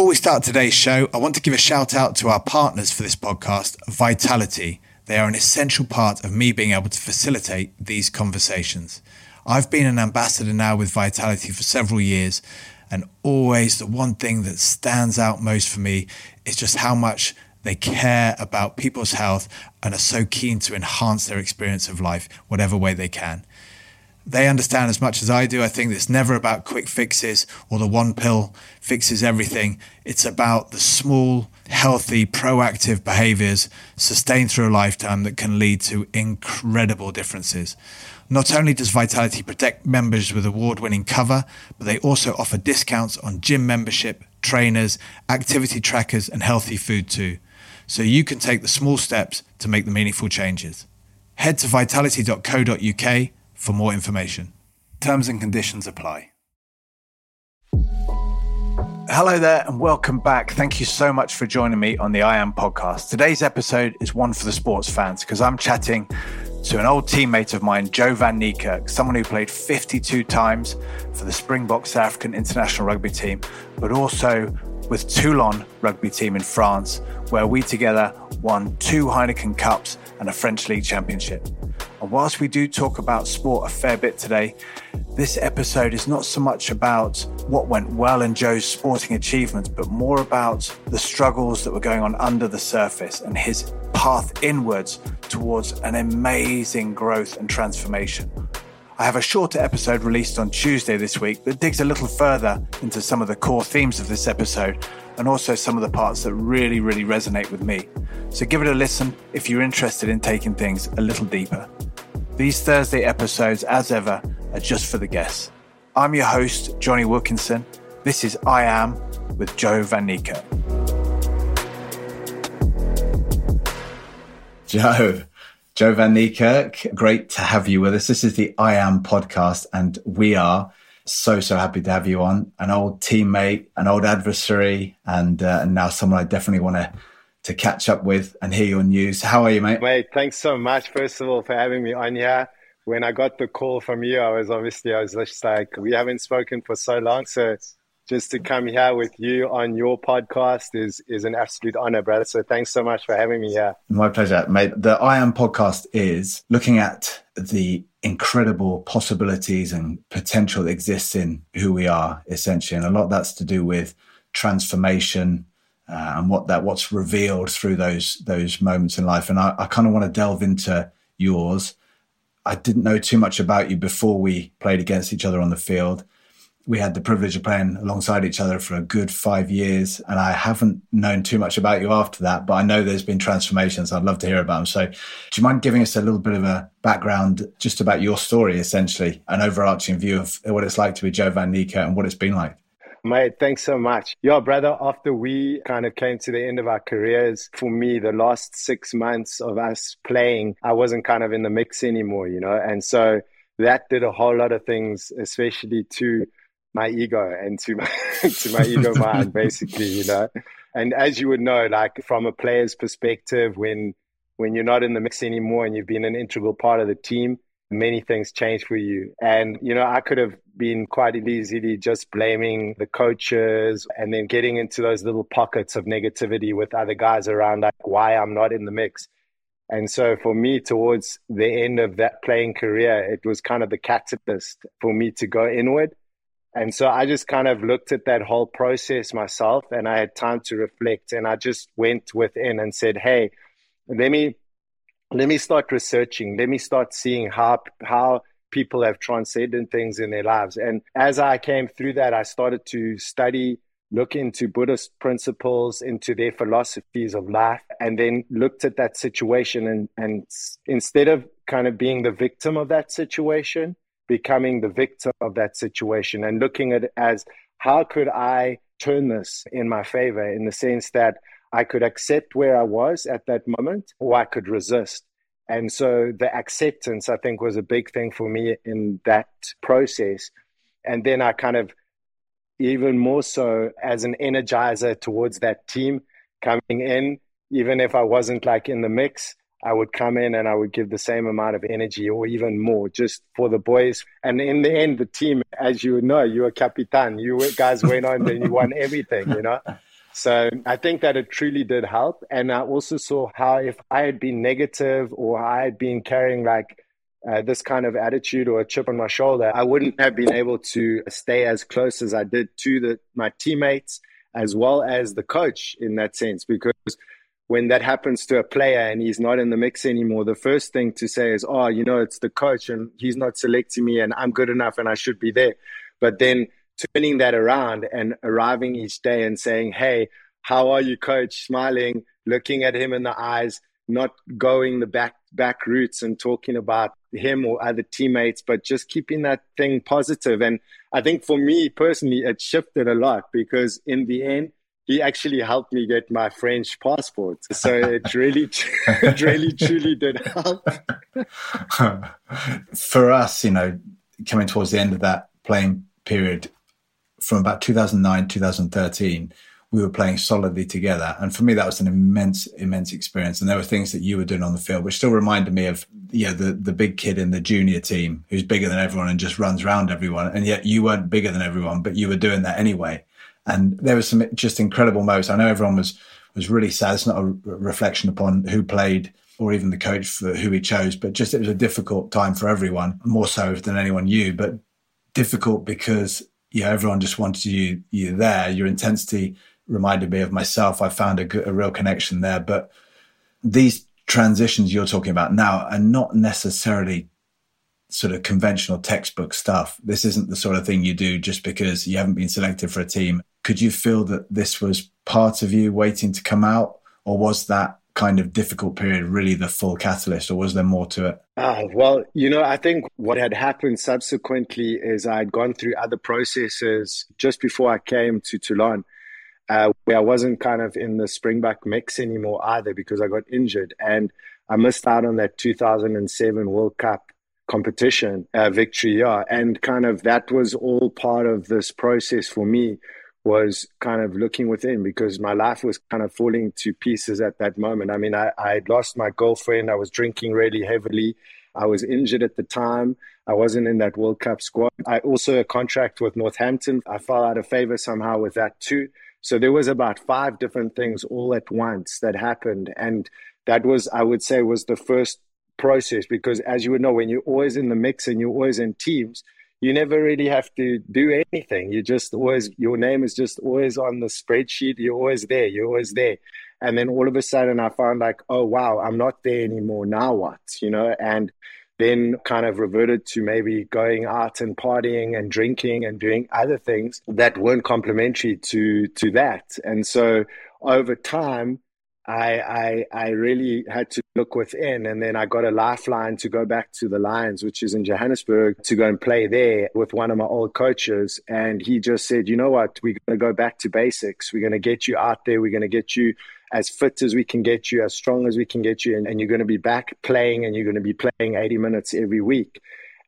Before we start today's show, I want to give a shout out to our partners for this podcast, Vitality. They are an essential part of me being able to facilitate these conversations. I've been an ambassador now with Vitality for several years, and always the one thing that stands out most for me is just how much they care about people's health and are so keen to enhance their experience of life, whatever way they can. They understand as much as I do. I think it's never about quick fixes or the one pill fixes everything. It's about the small, healthy, proactive behaviors sustained through a lifetime that can lead to incredible differences. Not only does Vitality protect members with award winning cover, but they also offer discounts on gym membership, trainers, activity trackers, and healthy food too. So you can take the small steps to make the meaningful changes. Head to vitality.co.uk for more information. Terms and conditions apply. Hello there, and welcome back. Thank you so much for joining me on the I Am podcast. Today's episode is one for the sports fans because I'm chatting to an old teammate of mine, Joe Van Niekerk, someone who played 52 times for the Springboks South African international rugby team, but also with Toulon rugby team in France, where we together won two Heineken Cups and a French League Championship. And whilst we do talk about sport a fair bit today, this episode is not so much about what went well in Joe's sporting achievements, but more about the struggles that were going on under the surface and his path inwards towards an amazing growth and transformation. I have a shorter episode released on Tuesday this week that digs a little further into some of the core themes of this episode and also some of the parts that really, really resonate with me. So give it a listen if you're interested in taking things a little deeper. These Thursday episodes, as ever, are just for the guests. I'm your host, Jonny Wilkinson. This is I Am with Joe Van Niekerk. Joe, Joe Van Niekerk, great to have you with us. This is the I Am podcast, and we are so, so happy to have you on. An old teammate, an old adversary, and, uh, and now someone I definitely want to to catch up with and hear your news. How are you, mate? Mate, thanks so much, first of all, for having me on here. When I got the call from you, I was obviously, I was just like, we haven't spoken for so long. So just to come here with you on your podcast is is an absolute honor, brother. So thanks so much for having me here. My pleasure, mate. The I Am podcast is looking at the incredible possibilities and potential that exists in who we are, essentially, and a lot that's to do with transformation uh, and what that what's revealed through those those moments in life. And I, I kind of want to delve into yours. I didn't know too much about you before we played against each other on the field we had the privilege of playing alongside each other for a good five years. And I haven't known too much about you after that, but I know there's been transformations. I'd love to hear about them. So do you mind giving us a little bit of a background just about your story, essentially, an overarching view of what it's like to be Joe Van Niekerk and what it's been like? Mate, thanks so much. Yeah, brother, after we kind of came to the end of our careers, for me, the last six months of us playing, I wasn't kind of in the mix anymore, you know? And so that did a whole lot of things, especially to my ego and to my to my ego mind, basically, you know. And as you would know, like from a player's perspective, when when you're not in the mix anymore and you've been an integral part of the team, many things change for you. And you know, I could have been quite easily just blaming the coaches and then getting into those little pockets of negativity with other guys around, like why I'm not in the mix. And so for me, towards the end of that playing career, it was kind of the catalyst for me to go inward and so I just kind of looked at that whole process myself and I had time to reflect and I just went within and said, Hey, let me let me start researching. Let me start seeing how how people have transcended things in their lives. And as I came through that, I started to study, look into Buddhist principles, into their philosophies of life, and then looked at that situation and and instead of kind of being the victim of that situation, becoming the victim of that situation and looking at it as how could I turn this in my favor in the sense that I could accept where I was at that moment or I could resist. And so the acceptance, I think, was a big thing for me in that process. And then I kind of, even more so as an energizer towards that team coming in, even if I wasn't like in the mix, I would come in and I would give the same amount of energy or even more just for the boys. And in the end, the team, as you know, you were capitan. You guys went on and you won everything, you know? So I think that it truly did help. And I also saw how if I had been negative or I had been carrying like uh, this kind of attitude or a chip on my shoulder, I wouldn't have been able to stay as close as I did to the, my teammates as well as the coach in that sense. Because when that happens to a player and he's not in the mix anymore, the first thing to say is, oh, you know, it's the coach and he's not selecting me and I'm good enough and I should be there. But then turning that around and arriving each day and saying, hey, how are you, coach? Smiling, looking at him in the eyes, not going the back back routes and talking about him or other teammates, but just keeping that thing positive. And I think for me personally, it shifted a lot because in the end, he actually helped me get my French passport. So it really, it really, truly did help. For us, you know, coming towards the end of that playing period from about 2009, 2013, we were playing solidly together. And for me, that was an immense, immense experience. And there were things that you were doing on the field, which still reminded me of, you know, the, the big kid in the junior team who's bigger than everyone and just runs around everyone. And yet you weren't bigger than everyone, but you were doing that anyway. And there was some just incredible moments. I know everyone was, was really sad. It's not a reflection upon who played or even the coach for who he chose, but just it was a difficult time for everyone, more so than anyone knew, but difficult because, yeah, everyone just wanted you, you there. Your intensity reminded me of myself. I found a, a real connection there. But these transitions you're talking about now are not necessarily sort of conventional textbook stuff. This isn't the sort of thing you do just because you haven't been selected for a team. Could you feel that this was part of you waiting to come out, or was that kind of difficult period really the full catalyst, or was there more to it? Uh, well, you know, I think what had happened subsequently is I'd gone through other processes just before I came to Toulon uh, where I wasn't kind of in the Springbok mix anymore either because I got injured and I missed out on that 2007 World Cup competition uh, victory. Yeah, and kind of that was all part of this process for me was kind of looking within because my life was kind of falling to pieces at that moment. I mean, I, I lost my girlfriend. I was drinking really heavily. I was injured at the time. I wasn't in that World Cup squad. I also a contract with Northampton. I fell out of favor somehow with that too. So there was about five different things all at once that happened. And that was, I would say, was the first process because as you would know, when you're always in the mix and you're always in teams, you never really have to do anything. You just always, mm. your name is just always on the spreadsheet. You're always there. You're always there. And then all of a sudden I found like, oh, wow, I'm not there anymore. Now what? You know, and then kind of reverted to maybe going out and partying and drinking and doing other things that weren't complementary to to that. And so over time, I, I, I really had to look within, and then I got a lifeline to go back to the Lions, which is in Johannesburg, to go and play there with one of my old coaches. And he just said, "You know what? We're going to go back to basics. We're going to get you out there. We're going to get you as fit as we can get you, as strong as we can get you, and, and you're going to be back playing and you're going to be playing 80 minutes every week.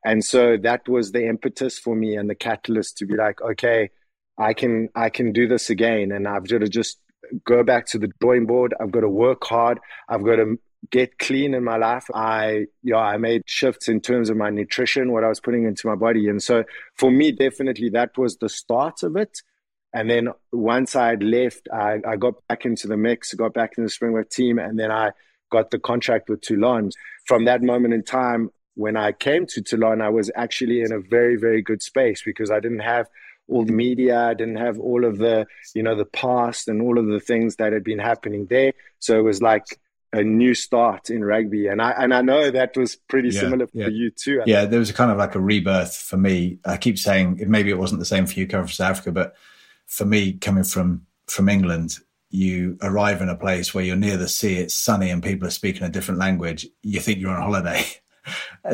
And so that was the impetus for me and the catalyst to be like, okay, I can I can do this again, and I've got to just go back to the drawing board. I've got to work hard. I've got to get clean in my life. I yeah, I made shifts in terms of my nutrition, what I was putting into my body, and so for me, definitely that was the start of it. And then once I had left, I, I got back into the mix, got back in the Springbok team, and then I got the contract with Toulon. From that moment in time, when I came to Toulon, I was actually in a very, very good space because I didn't have all the media, I didn't have all of the, you know, the past and all of the things that had been happening there. So it was like a new start in rugby, and I and I know that was pretty yeah, similar yeah. for you too. Yeah, there was a kind of like a rebirth for me. I keep saying maybe it wasn't the same for you coming from South Africa, but for me, coming from from England, you arrive in a place where you're near the sea, it's sunny, and people are speaking a different language. You think you're on holiday.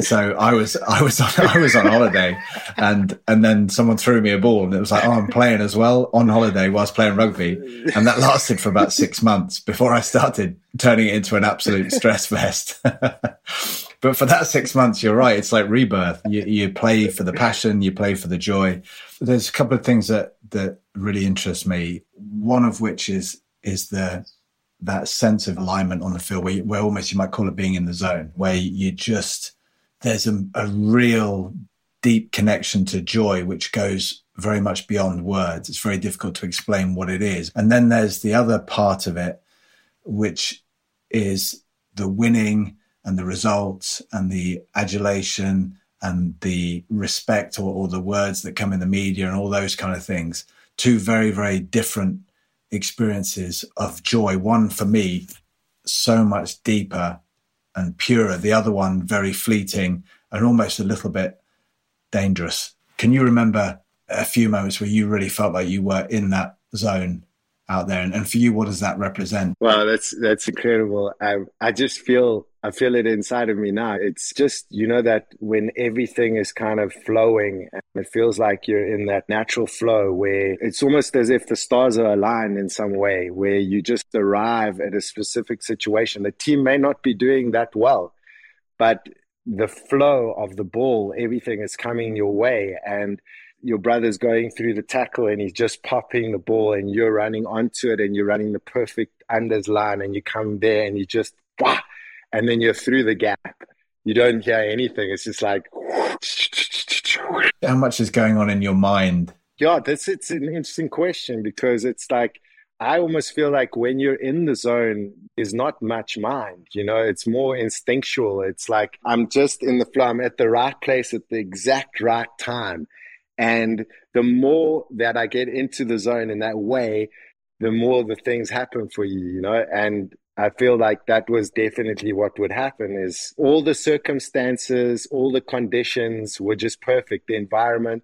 so I was I was on I was on holiday, and and then someone threw me a ball, and it was like, oh, I'm playing as well on holiday whilst playing rugby, and that lasted for about six months before I started turning it into an absolute stress fest. but for that six months, you're right. It's like rebirth. You, you play for the passion, you play for the joy. There's a couple of things that that really interest me. One of which is is the that sense of alignment on the field, where, where almost you might call it being in the zone, where you just there's a, a real deep connection to joy, which goes very much beyond words. It's very difficult to explain what it is. And then there's the other part of it, which is the winning and the results and the adulation and the respect or, or the words that come in the media and all those kind of things. Two very, very different experiences of joy. One for me, so much deeper and purer. The other one, very fleeting and almost a little bit dangerous. Can you remember a few moments where you really felt like you were in that zone out there? And, and for you, what does that represent? Well, that's that's incredible. I I just feel I feel it inside of me now. It's just you know that when everything is kind of flowing, it feels like you're in that natural flow where it's almost as if the stars are aligned in some way, where you just arrive at a specific situation. The team may not be doing that well, but the flow of the ball, everything is coming your way, and your brother's going through the tackle and he's just popping the ball and you're running onto it and you're running the perfect unders line and you come there and you just wah, and then you're through the gap. You don't hear anything. It's just like how much is going on in your mind? Yeah, that's it's an interesting question because it's like I almost feel like when you're in the zone, is not much mind. You know, it's more instinctual. It's like I'm just in the flow. I'm at the right place at the exact right time. And the more that I get into the zone in that way, the more the things happen for you, you know? And I feel like that was definitely what would happen is all the circumstances, all the conditions were just perfect. The environment,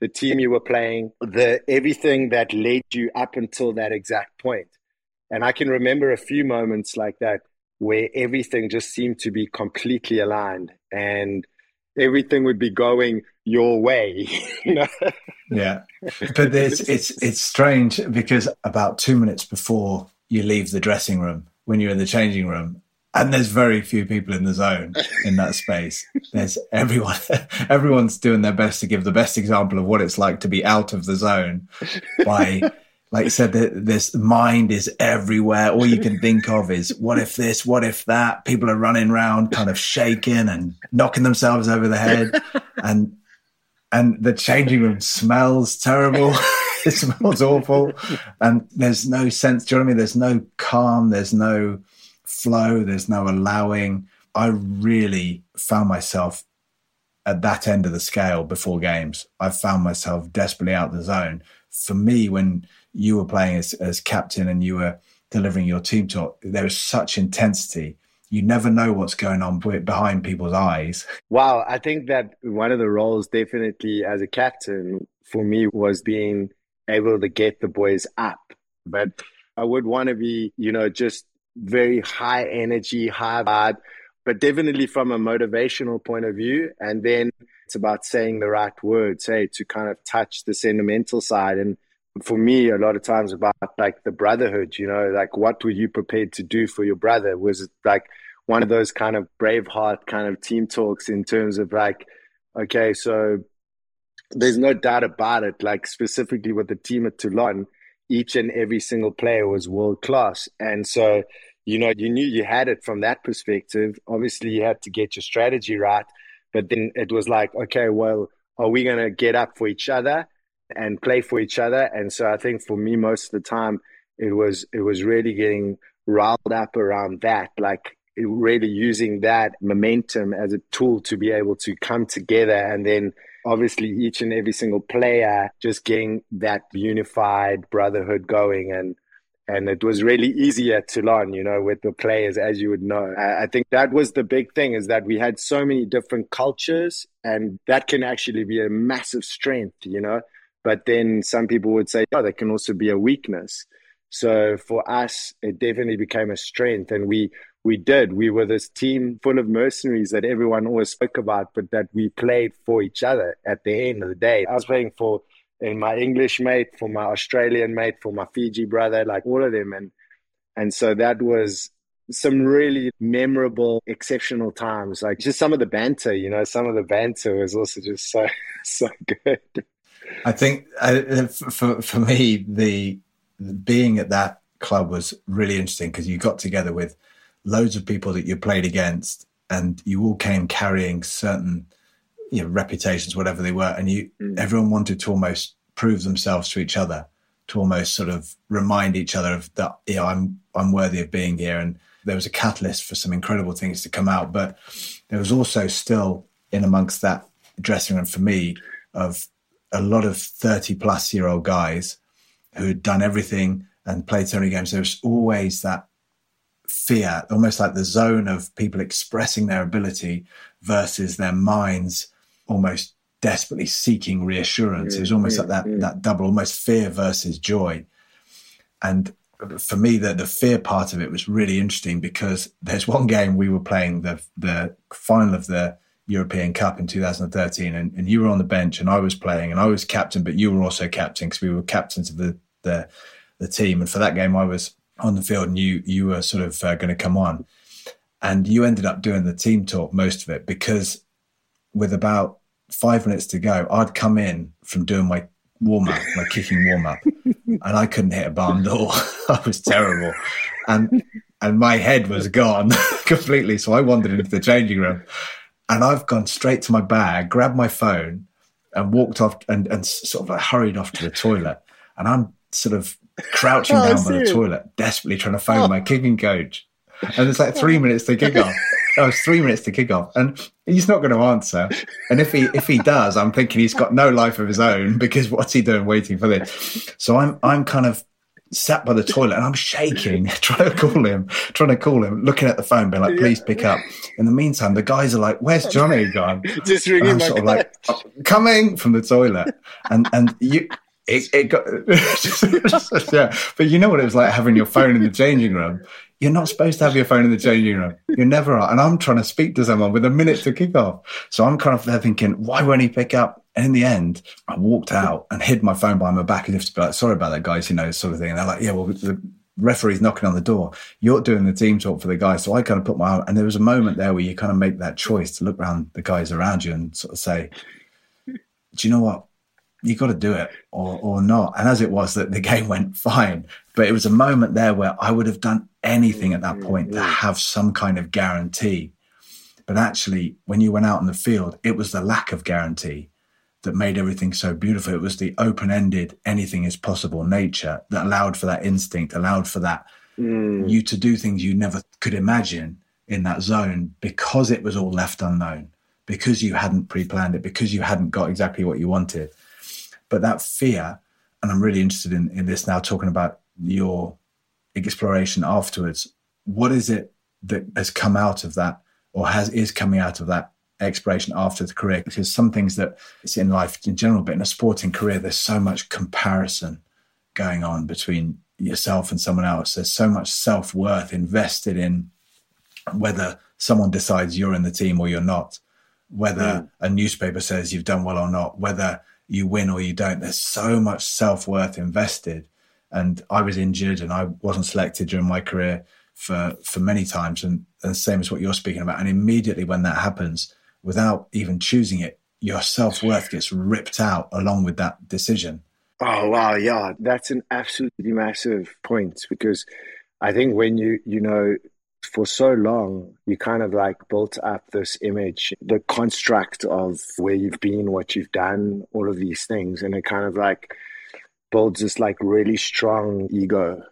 the team you were playing, the everything that led you up until that exact point. And I can remember a few moments like that where everything just seemed to be completely aligned and everything would be going your way. you know? Yeah. But it's it's it's strange because about two minutes before you leave the dressing room, when you're in the changing room, and there's very few people in the zone in that space. There's everyone everyone's doing their best to give the best example of what it's like to be out of the zone by like you said, this mind is everywhere. All you can think of is what if this, what if that. People are running around, kind of shaking and knocking themselves over the head, and and the changing room smells terrible. it smells awful, and there's no sense. Do you know what I mean? There's no calm. There's no flow. There's no allowing. I really found myself at that end of the scale before games. I found myself desperately out of the zone. For me, when you were playing as, as captain and you were delivering your team talk, there was such intensity. You never know what's going on behind people's eyes. Wow. I think that one of the roles, definitely as a captain, for me was being able to get the boys up. But I would want to be, you know, just very high energy, high vibe, but definitely from a motivational point of view. And then it's about saying the right words, hey, to kind of touch the sentimental side. And for me a lot of times about like the brotherhood you know like what were you prepared to do for your brother? Was it like one of those kind of braveheart kind of team talks in terms of like okay so there's no doubt about it like specifically with the team at toulon each and every single player was world class and so you know you knew you had it from that perspective. Obviously you had to get your strategy right but then it was like okay well are we going to get up for each other and play for each other. And so I think for me, most of the time, it was it was really getting riled up around that, like really using that momentum as a tool to be able to come together. And then obviously each and every single player just getting that unified brotherhood going. And and it was really easier to learn you know with the players as you would know. I think that was the big thing is that we had so many different cultures and that can actually be a massive strength you know but then some people would say, oh, that can also be a weakness. So for us, it definitely became a strength. And we, we did. We were this team full of mercenaries that everyone always spoke about, but that we played for each other at the end of the day. I was playing for and my English mate, for my Australian mate, for my Fiji brother, like all of them. And and so that was some really memorable, exceptional times. Like just some of the banter, you know, some of the banter was also just so so good. I think uh, for for me, the being at that club was really interesting because you got together with loads of people that you played against, and you all came carrying certain you know, reputations, whatever they were, and you mm. everyone wanted to almost prove themselves to each other, to almost sort of remind each other of that, you know, I'm I'm worthy of being here. And there was a catalyst for some incredible things to come out. But there was also still in amongst that dressing room for me of a lot of 30 plus year old guys who had done everything and played so many games. There was always that fear, almost like the zone of people expressing their ability versus their minds almost desperately seeking reassurance. it was almost like that that double, almost fear versus joy. And for me, the the fear part of it was really interesting because there's one game we were playing the the final of the European Cup in 2013, and, and you were on the bench and I was playing and I was captain, but you were also captain because we were captains of the, the the team. And for that game, I was on the field and you you were sort of uh, going to come on, and you ended up doing the team talk most of it because with about five minutes to go, I'd come in from doing my warm up, my kicking warm up, and I couldn't hit a barn door. I was terrible, and and my head was gone completely. So I wandered into the changing room, and I've gone straight to my bag, grabbed my phone, and walked off and, and sort of like hurried off to the toilet. And I'm sort of crouching oh, down by the toilet, desperately trying to phone oh. my kicking coach. And it's like three minutes to kick off. Oh, it's three minutes to kick off, and he's not going to answer. And if he if he does, I'm thinking he's got no life of his own because what's he doing waiting for this? So I'm I'm kind of sat by the toilet and I'm shaking, trying to call him, trying to call him, looking at the phone, being like, please pick up. In the meantime, the guys are like, where's Jonny gone? Just ringing I'm sort of like, oh, coming from the toilet. And, and you, it, it got, yeah. But you know what it was like having your phone in the changing room. You're not supposed to have your phone in the changing room. You never are. And I'm trying to speak to someone with a minute to kick off. So I'm kind of there thinking, why won't he pick up? And in the end, I walked out and hid my phone behind my back as if to be like, sorry about that, guys, you know, sort of thing. And they're like, yeah, well, the referee's knocking on the door. You're doing the team talk for the guys. So I kind of put my arm, and there was a moment there where you kind of make that choice to look around the guys around you and sort of say, do you know what? you got to do it or or not. And as it was, that the game went fine, but it was a moment there where I would have done anything at that point to have some kind of guarantee. But actually, when you went out in the field, it was the lack of guarantee that made everything so beautiful. It was the open ended, anything is possible nature that allowed for that instinct, allowed for that mm. you to do things you never could imagine in that zone because it was all left unknown, because you hadn't pre planned it, because you hadn't got exactly what you wanted. But that fear, and I'm really interested in, in this now, talking about your exploration afterwards. What is it that has come out of that, or has is coming out of that exploration after the career? Because some things that it's in life in general, but in a sporting career, there's so much comparison going on between yourself and someone else. There's so much self worth invested in whether someone decides you're in the team or you're not, whether mm. a newspaper says you've done well or not, whether you win or you don't. There's so much self worth invested. And I was injured and I wasn't selected during my career for for many times. And, the same as what you're speaking about. And immediately when that happens, without even choosing it, your self worth gets ripped out along with that decision. Oh wow, yeah, that's an absolutely massive point because I think when you you know for so long, you kind of like built up this image, the construct of where you've been, what you've done, all of these things. And it kind of like builds this like really strong ego.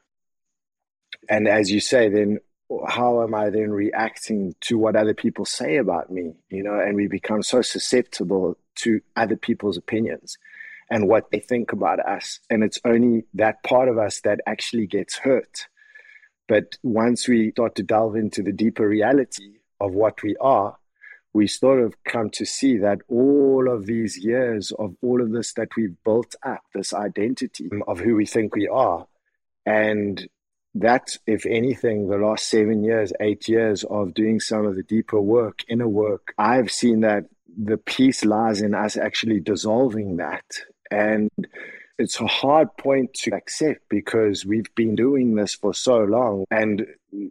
And as you say, then how am I then reacting to what other people say about me? You know, and we become so susceptible to other people's opinions and what they think about us. And it's only that part of us that actually gets hurt but once we start to delve into the deeper reality of what we are, we sort of come to see that all of these years of all of this that we've built up, this identity of who we think we are, and that, if anything, the last seven years, eight years of doing some of the deeper work, inner work, I've seen that the peace lies in us actually dissolving that. And it's a hard point to accept because we've been doing this for so long. And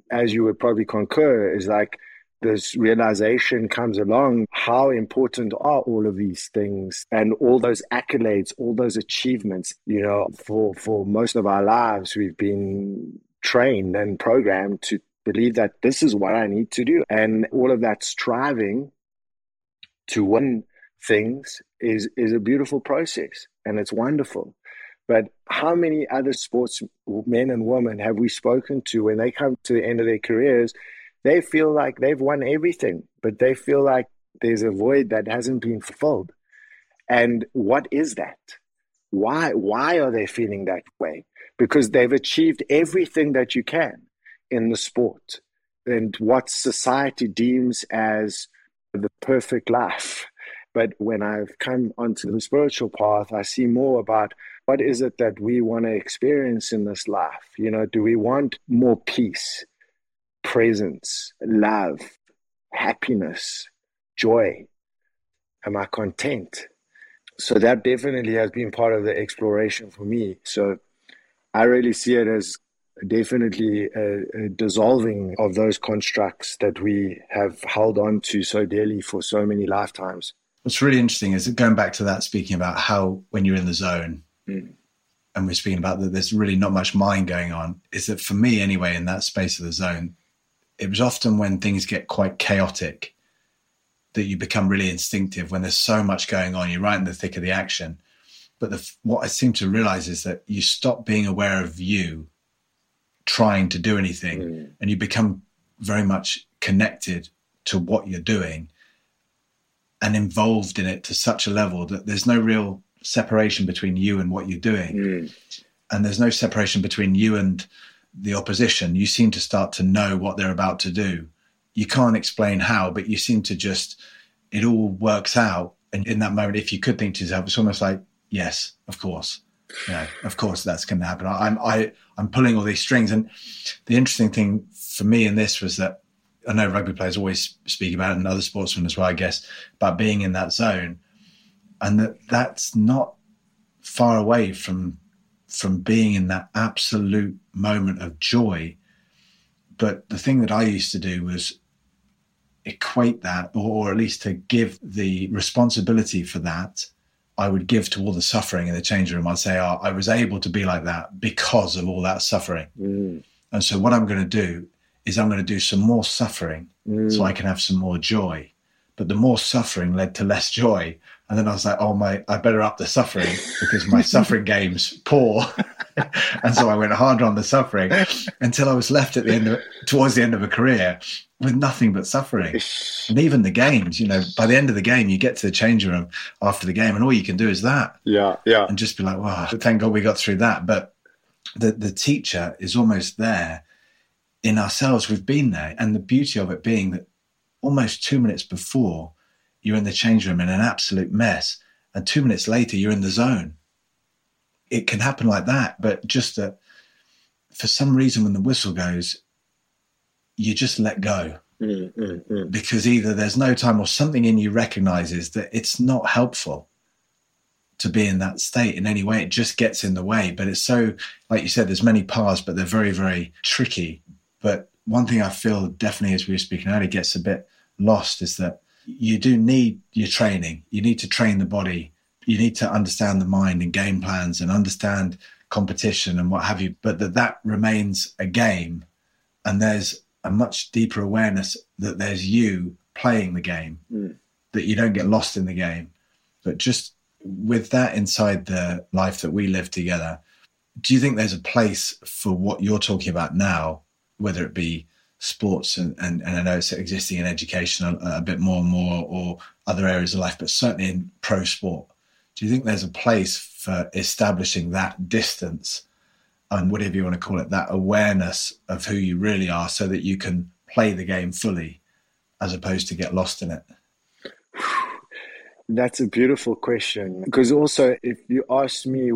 as you would probably concur, is like this realization comes along how important are all of these things and all those accolades, all those achievements. You know, for, for most of our lives, we've been trained and programmed to believe that this is what I need to do. And all of that striving to win things is is a beautiful process and it's wonderful. But how many other sports men and women have we spoken to when they come to the end of their careers? They feel like they've won everything, but they feel like there's a void that hasn't been fulfilled. And what is that? Why why are they feeling that way? Because they've achieved everything that you can in the sport and what society deems as the perfect life. But when I've come onto the spiritual path, I see more about what is it that we want to experience in this life? You know, do we want more peace, presence, love, happiness, joy? Am I content? So that definitely has been part of the exploration for me. So I really see it as definitely a, a, dissolving of those constructs that we have held on to so dearly for so many lifetimes. What's really interesting is going back to that, speaking about how when you're in the zone, mm. and we're speaking about that there's really not much mind going on, is that for me anyway, in that space of the zone, it was often when things get quite chaotic that you become really instinctive when there's so much going on. You're right in the thick of the action. But the, what I seem to realize is that you stop being aware of you trying to do anything mm. and you become very much connected to what you're doing and involved in it to such a level that there's no real separation between you and what you're doing. Mm. And there's no separation between you and the opposition. You seem to start to know what they're about to do. You can't explain how, but you seem to just, it all works out. And in that moment, if you could think to yourself, it's almost like, yes, of course know, of course that's going to happen. I'm I I'm pulling all these strings, and the interesting thing for me in this was that I know rugby players always speak about it, and other sportsmen as well, I guess, about being in that zone, and that that's not far away from from being in that absolute moment of joy. But the thing that I used to do was equate that, or, at least to give the responsibility for that I would give to all the suffering in the change room. I'd say, oh, I was able to be like that because of all that suffering. Mm. And so, what I'm going to do is I'm going to do some more suffering mm. so I can have some more joy. But the more suffering led to less joy. And then I was like, oh, my, I better up the suffering because my suffering game's poor. and so I went harder on the suffering until I was left at the end of, towards the end of a career with nothing but suffering. And even the games, you know, by the end of the game, you get to the change room after the game, and all you can do is that. Yeah, yeah. And just be like, wow, thank God we got through that. But the, the teacher is almost there in ourselves. We've been there. And the beauty of it being that almost two minutes before, you're in the change room in an absolute mess. And two minutes later, you're in the zone. It can happen like that. But just that for some reason, when the whistle goes, you just let go mm, mm, mm. because either there's no time or something in you recognizes that it's not helpful to be in that state in any way. It just gets in the way. But it's so, like you said, there's many paths, but they're very, very tricky. But one thing I feel definitely as we were speaking earlier gets a bit lost is that you do need your training. You need to train the body. You need to understand the mind and game plans and understand competition and what have you. But that that remains a game, and there's a much deeper awareness that there's you playing the game, mm. that you don't get lost in the game. But just with that inside the life that we live together, do you think there's a place for what you're talking about now, whether it be sports and, and, and I know it's existing in education a, a bit more and more or other areas of life, but certainly in pro sport? Do you think there's a place for establishing that distance and whatever you want to call it, that awareness of who you really are so that you can play the game fully as opposed to get lost in it? That's a beautiful question. Because also, if you ask me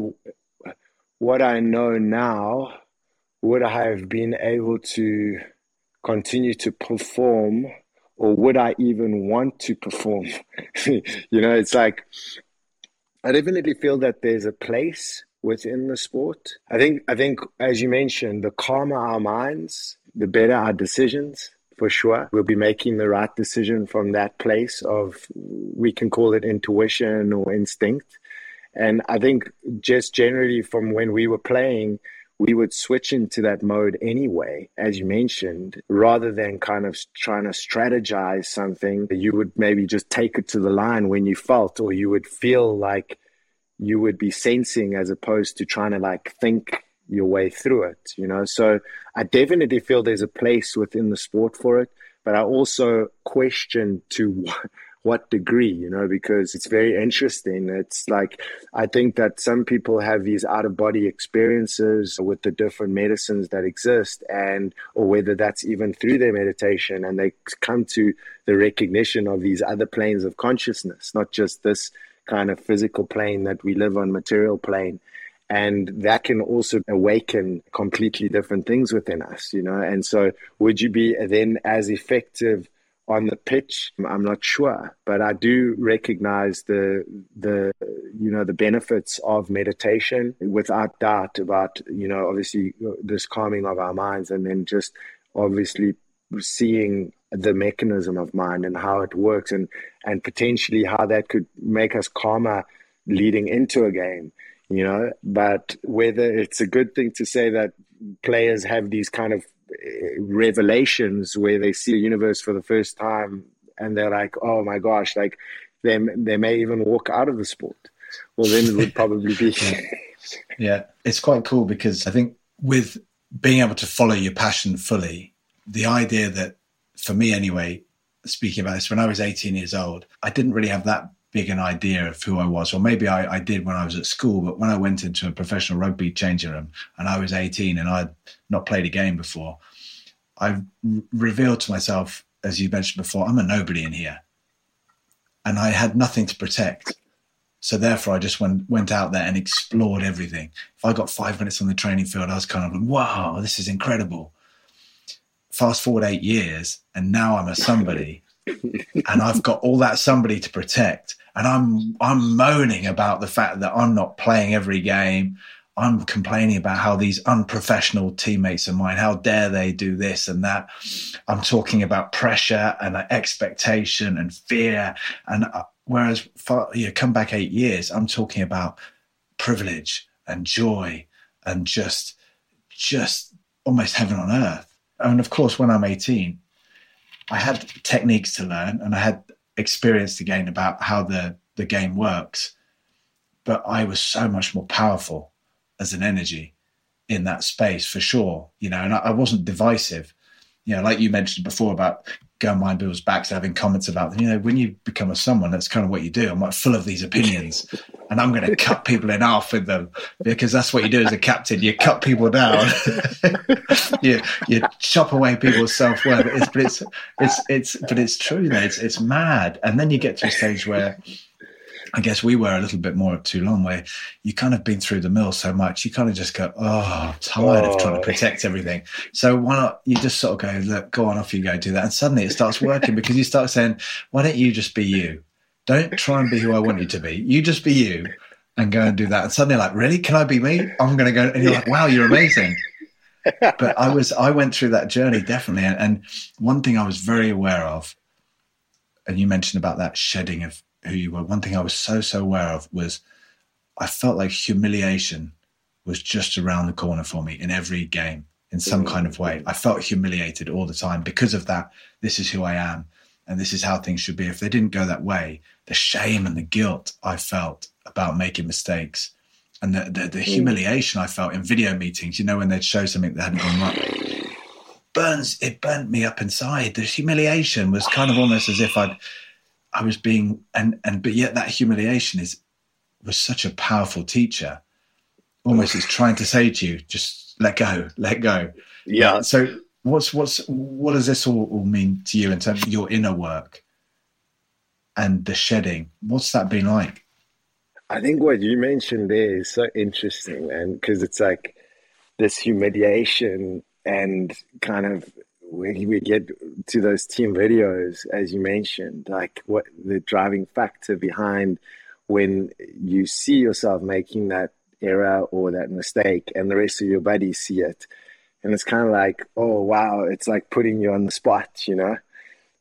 what I know now, would I have been able to continue to perform or would I even want to perform? you know, it's like I definitely feel that there's a place within the sport. I think I think as you mentioned, the calmer our minds, the better our decisions. For sure, we'll be making the right decision from that place of we can call it intuition or instinct. And I think just generally from when we were playing, we would switch into that mode anyway, as you mentioned, rather than kind of trying to strategize something. You would maybe just take it to the line when you felt, or you would feel like you would be sensing as opposed to trying to like think your way through it, you know. So I definitely feel there's a place within the sport for it, but I also question to what, degree, you know, because it's very interesting. It's like I think that some people have these out of body experiences with the different medicines that exist, and or whether that's even through their meditation, and they come to the recognition of these other planes of consciousness, not just this kind of physical plane that we live on, material plane and that can also awaken completely different things within us you know and so would you be then as effective on the pitch i'm not sure but i do recognize the the you know the benefits of meditation. Without doubt about you know obviously uh, this calming of our minds and then just obviously seeing the mechanism of mind and how it works and and potentially how that could make us calmer leading into a game you know. But whether it's a good thing to say that players have these kind of revelations where they see the universe for the first time and they're like oh my gosh like they, they may even walk out of the sport. Well then it would probably be yeah it's quite cool because i think with being able to follow your passion fully the idea that for me anyway speaking about this when i was 18 years old i didn't really have that big an idea of who I was, or maybe I, I, did when I was at school. But when I went into a professional rugby changing room and I was 18 and I'd not played a game before, I revealed to myself, as you mentioned before, I'm a nobody in here, and I had nothing to protect. So therefore, I just went went out there and explored everything. If I got five minutes on the training field, I was kind of like, "Wow, this is incredible." Fast forward eight years, and now I'm a somebody and I've got all that somebody to protect, and I'm I'm moaning about the fact that I'm not playing every game. I'm complaining about how these unprofessional teammates of mine, how dare they do this and that. I'm talking about pressure and expectation and fear. And uh, whereas, you know, come back eight years, I'm talking about privilege and joy and just, just almost heaven on earth. And of course, when I'm 18, I had techniques to learn and I had experience to gain about how the, the game works. But I was so much more powerful as an energy in that space for sure, you know, and I, I wasn't divisive. You know, like you mentioned before about going behind people's backs, having comments about them. You know, when you become a someone, that's kind of what you do. I'm like full of these opinions, and I'm going to cut people in half with them because that's what you do as a captain. You cut people down, you you chop away people's self worth. But, but it's it's it's but it's true. Though. It's it's mad, and then you get to a stage where I guess we were a little bit more at Toulon, where you kind of been through the mill so much, you kind of just go, oh, I'm tired oh. of trying to oh. protect everything. So why not? You just sort of go, look, go on, off you go, do that, and suddenly it starts working because you start saying, why don't you just be you? Don't try and be who I want you to be. You just be you, and go and do that. And suddenly, like, really, can I be me? I'm going to go, and you're like, wow, you're amazing. but I was, I went through that journey definitely, and, and one thing I was very aware of, and you mentioned about that shedding of who you were, one thing I was so, so aware of was I felt like humiliation was just around the corner for me in every game in some mm. kind of way. I felt humiliated all the time because of that. This is who I am and this is how things should be. If they didn't go that way, the shame and the guilt I felt about making mistakes and the, the, the mm. humiliation I felt in video meetings, you know, when they'd show something that hadn't gone right, burns, it burnt me up inside. The humiliation was kind of almost as if I'd I was being and and but yet that humiliation is was such a powerful teacher. Almost it's trying to say to you, just let go, let go. Yeah. So what's what's what does this all, all mean to you in terms of your inner work and the shedding? What's that been like? I think what you mentioned there is so interesting, man, because it's like this humiliation and kind of when we get to those team videos, as you mentioned, like what the driving factor behind when you see yourself making that error or that mistake and the rest of your buddies see it. And it's kind of like, oh, wow, it's like putting you on the spot, you know?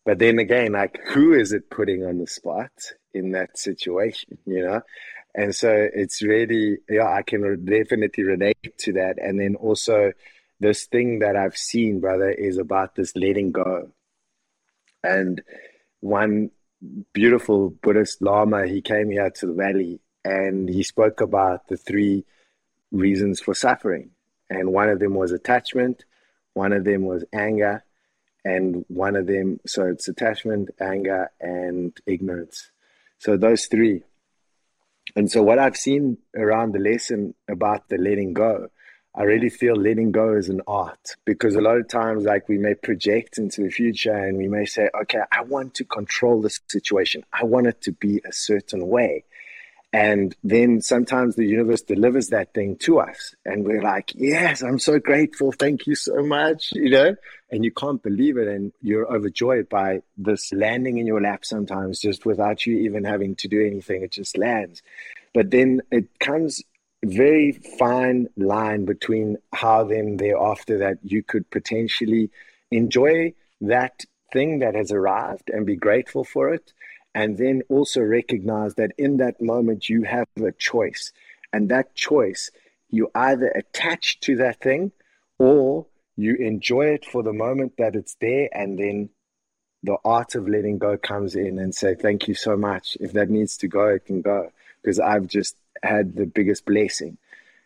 But then again, like, who is it putting on the spot in that situation, you know? And so it's really, yeah, I can definitely relate to that. And then also, this thing that I've seen, brother, is about this letting go. And one beautiful Buddhist Lama, he came here to the valley and he spoke about the three reasons for suffering. And one of them was attachment, one of them was anger, and one of them, so it's attachment, anger, and ignorance. So those three. And so, what I've seen around the lesson about the letting go, I really feel letting go is an art because a lot of times, like we may project into the future and we may say, okay, I want to control this situation, I want it to be a certain way. And then sometimes the universe delivers that thing to us. And we're like, yes, I'm so grateful. Thank you so much. You know, and you can't believe it. And you're overjoyed by this landing in your lap sometimes just without you even having to do anything. It just lands. But then it comes very fine line between how then thereafter that you could potentially enjoy that thing that has arrived and be grateful for it and then also recognize that in that moment you have a choice. And that choice you either attach to that thing or you enjoy it for the moment that it's there and then the art of letting go comes in and say thank you so much. If that needs to go it can go. Because i've just had the biggest blessing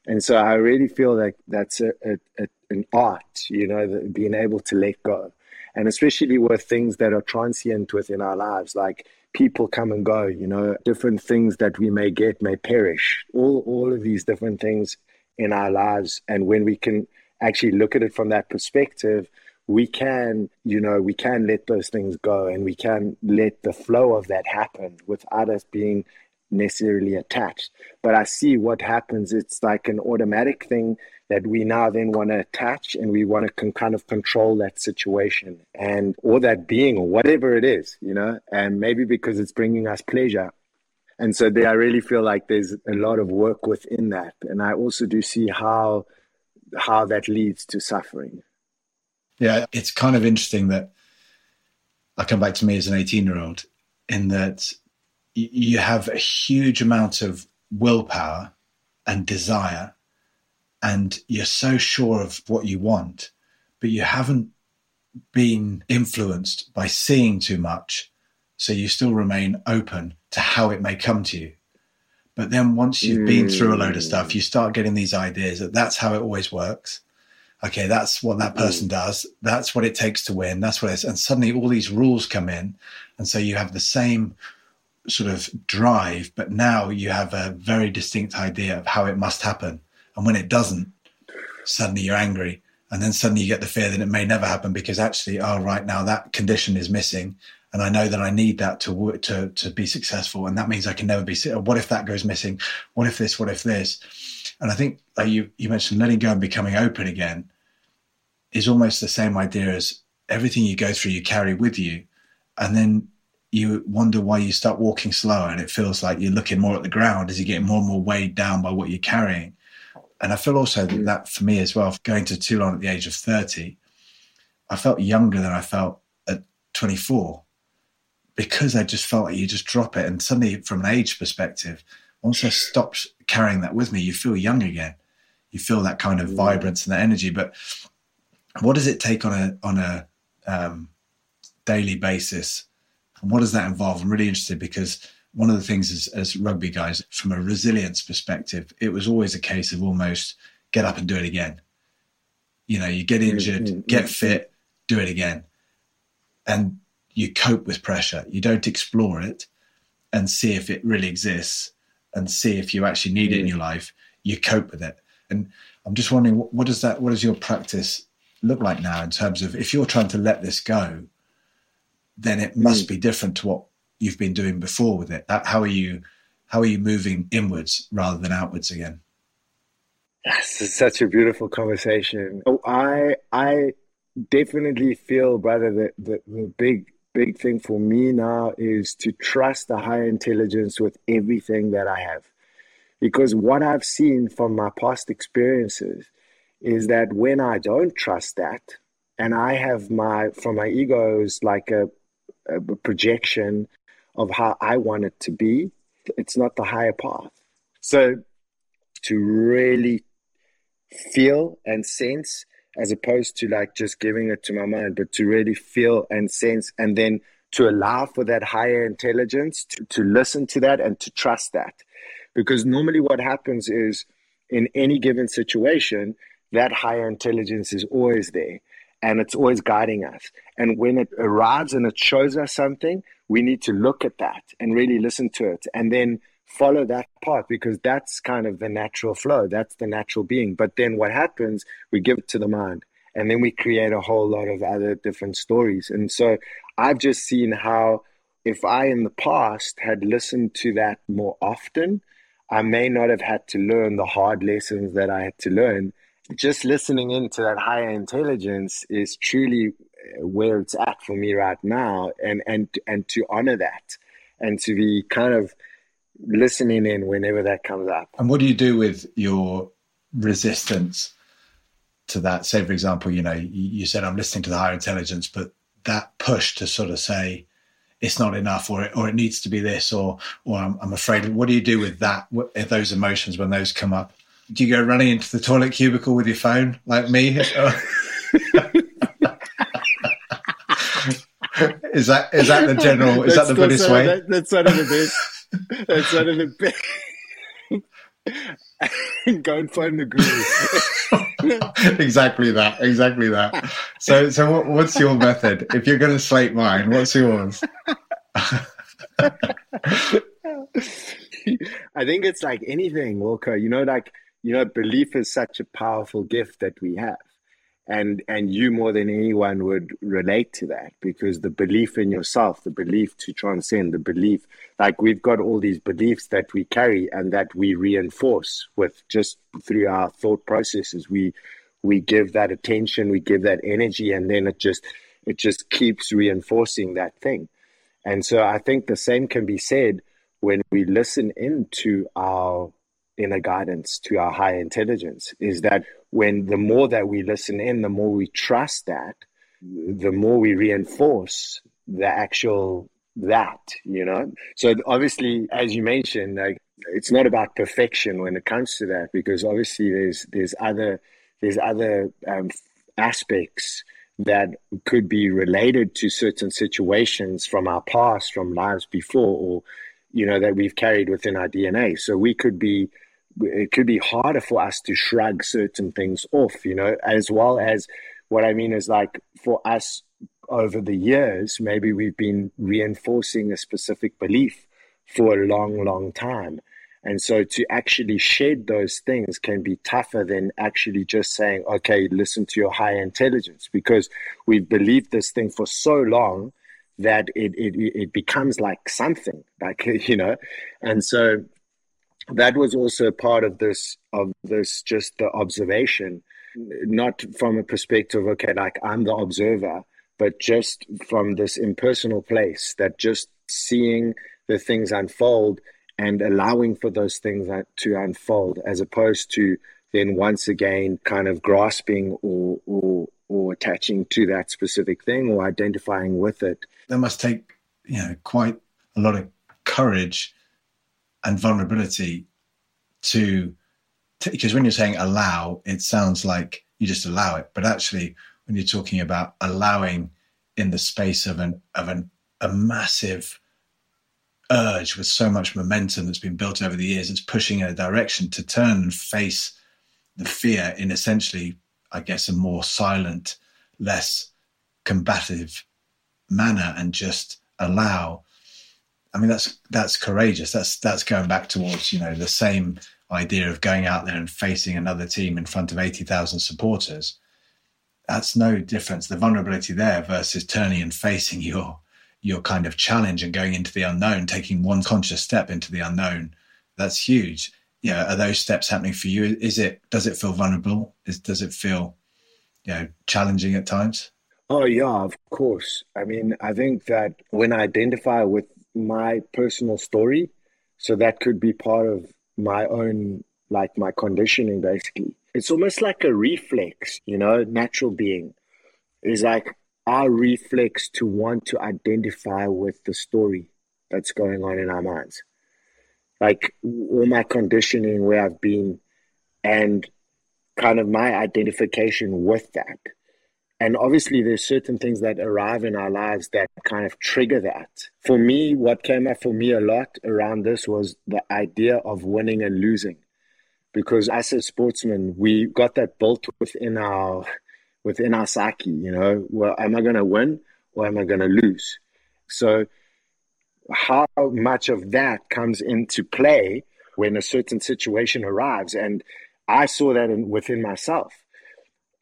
and so i really feel like that's a, a, a an art you know being able to let go and especially with things that are transient within our lives like people come and go, you know, different things that we may get may perish. All all of these different things in our lives. And when we can actually look at it from that perspective, we can, you know, we can let those things go and we can let the flow of that happen without us being necessarily attached. But I see what happens. It's like an automatic thing that we now then want to attach and we want to kind of control that situation and or that being or whatever it is, you know, and maybe because it's bringing us pleasure. And so there, I really feel like there's a lot of work within that. And I also do see how how that leads to suffering. Yeah, it's kind of interesting that I come back to me as an 18 year old in that you have a huge amount of willpower and desire and you're so sure of what you want, but you haven't been influenced by seeing too much. So you still remain open to how it may come to you. But then once you've mm. been through a load of stuff, you start getting these ideas that that's how it always works. Okay, that's what that person mm. does. That's what it takes to win. That's what it's, and suddenly all these rules come in. And so you have the same sort of drive, but now you have a very distinct idea of how it must happen. And when it doesn't, suddenly you're angry. And then suddenly you get the fear that it may never happen because actually, oh, right now that condition is missing. And I know that I need that to, to, to be successful. And that means I can never be, what if that goes missing? What if this, what if this? And I think like you, you mentioned letting go and becoming open again is almost the same idea as everything you go through, you carry with you. And then you wonder why you start walking slower and it feels like you're looking more at the ground as you get more and more weighed down by what you're carrying. And I feel also that, that for me as well, going to Toulon at the age of 30, I felt younger than I felt at 24 because I just felt like you just drop it. And suddenly, from an age perspective, once I stopped carrying that with me, you feel young again. You feel that kind of mm. vibrance and that energy. But what does it take on a on a um, daily basis? And what does that involve? I'm really interested because one of the things as, as rugby guys, from a resilience perspective, it was always a case of almost get up and do it again. You know, you get injured, mm-hmm. get fit, do it again. And you cope with pressure. You don't explore it and see if it really exists and see if you actually need it in mm. your life. You cope with it. And I'm just wondering, what, what does that, what does your practice look like now in terms of if you're trying to let this go, then it must mm. be different to what you've been doing before with it? How are you how are you moving inwards rather than outwards again? That's such a beautiful conversation. Oh, I I definitely feel, brother, that the, the big big thing for me now is to trust the higher intelligence with everything that I have. Because what I've seen from my past experiences is that when I don't trust that, and I have my from my ego is like a, a projection of how I want it to be. It's not the higher path. So to really feel and sense as opposed to like just giving it to my mind, but to really feel and sense and then to allow for that higher intelligence to, to listen to that and to trust that. Because normally what happens is in any given situation, that higher intelligence is always there and it's always guiding us. And when it arrives and it shows us something, we need to look at that and really listen to it and then follow that path because that's kind of the natural flow. That's the natural being. But then what happens, we give it to the mind and then we create a whole lot of other different stories. And so I've just seen how if I in the past had listened to that more often, I may not have had to learn the hard lessons that I had to learn just listening into that higher intelligence is truly uh, where it's at for me right now. And and and to honor that and to be kind of listening in whenever that comes up. And what do you do with your resistance to that? Say for example you know you said i'm listening to the higher intelligence but that push to sort of say it's not enough or it, or it needs to be this or or I'm, I'm afraid. What do you do with that what, those emotions when those come up do you go running into the toilet cubicle with your phone like me? is that is that the general? Is that's, that the Buddhist way? That, that's one of the best. That's one of the best. go and find the guru. exactly that. Exactly that. So, so what, what's your method? If you're going to slate mine, what's yours? I think it's like anything, Wilko. You know, like you know, belief is such a powerful gift that we have. And and you more than anyone would relate to that because the belief in yourself, the belief to transcend, the belief like we've got all these beliefs that we carry and that we reinforce with just through our thought processes. We we give that attention, we give that energy, and then it just it just keeps reinforcing that thing. And so I think the same can be said when we listen into our inner guidance to our higher intelligence is that when the more that we listen in, the more we trust that, the more we reinforce the actual that, you know? So obviously, as you mentioned, like it's not about perfection when it comes to that, because obviously there's there's other there's other um, aspects that could be related to certain situations from our past, from lives before, or you know that we've carried within our DNA. So we could be it could be harder for us to shrug certain things off, you know, as well as what I mean is like for us over the years, maybe we've been reinforcing a specific belief for a long, long time. And so to actually shed those things can be tougher than actually just saying, okay, listen to your higher intelligence, because we've believed this thing for so long that it, it, it becomes like something, like, you know, and so that was also part of this of this just the observation not from a perspective okay like i'm the observer but just from this impersonal place that just seeing the things unfold and allowing for those things to unfold as opposed to then once again kind of grasping or or or attaching to that specific thing or identifying with it. That must take you know quite a lot of courage and vulnerability to because when you're saying allow, it sounds like you just allow it, but actually, when you're talking about allowing in the space of an of an a massive urge with so much momentum that's been built over the years, it's pushing in a direction to turn and face the fear in essentially, I guess, a more silent, less combative manner, and just allow I mean, that's that's courageous. That's that's going back towards you know the same idea of going out there and facing another team in front of eighty thousand supporters. That's no difference. The vulnerability there versus turning and facing your your kind of challenge and going into the unknown, taking one conscious step into the unknown. That's huge. Yeah, are those steps happening for you? Is it does it feel vulnerable? Is, does it feel you know challenging at times? Oh yeah, of course. I mean, I think that when I identify with my personal story. So that could be part of my own, like my conditioning, basically. It's almost like a reflex, you know, natural being is like our reflex to want to identify with the story that's going on in our minds. Like all my conditioning, where I've been, and kind of my identification with that And obviously, there's certain things that arrive in our lives that kind of trigger that. For me, what came up for me a lot around this was the idea of winning and losing. Because as a sportsman, we got that built within our within our psyche, you know, well, am I gonna win or am I gonna lose? So how much of that comes into play when a certain situation arrives. And I saw that in, within myself.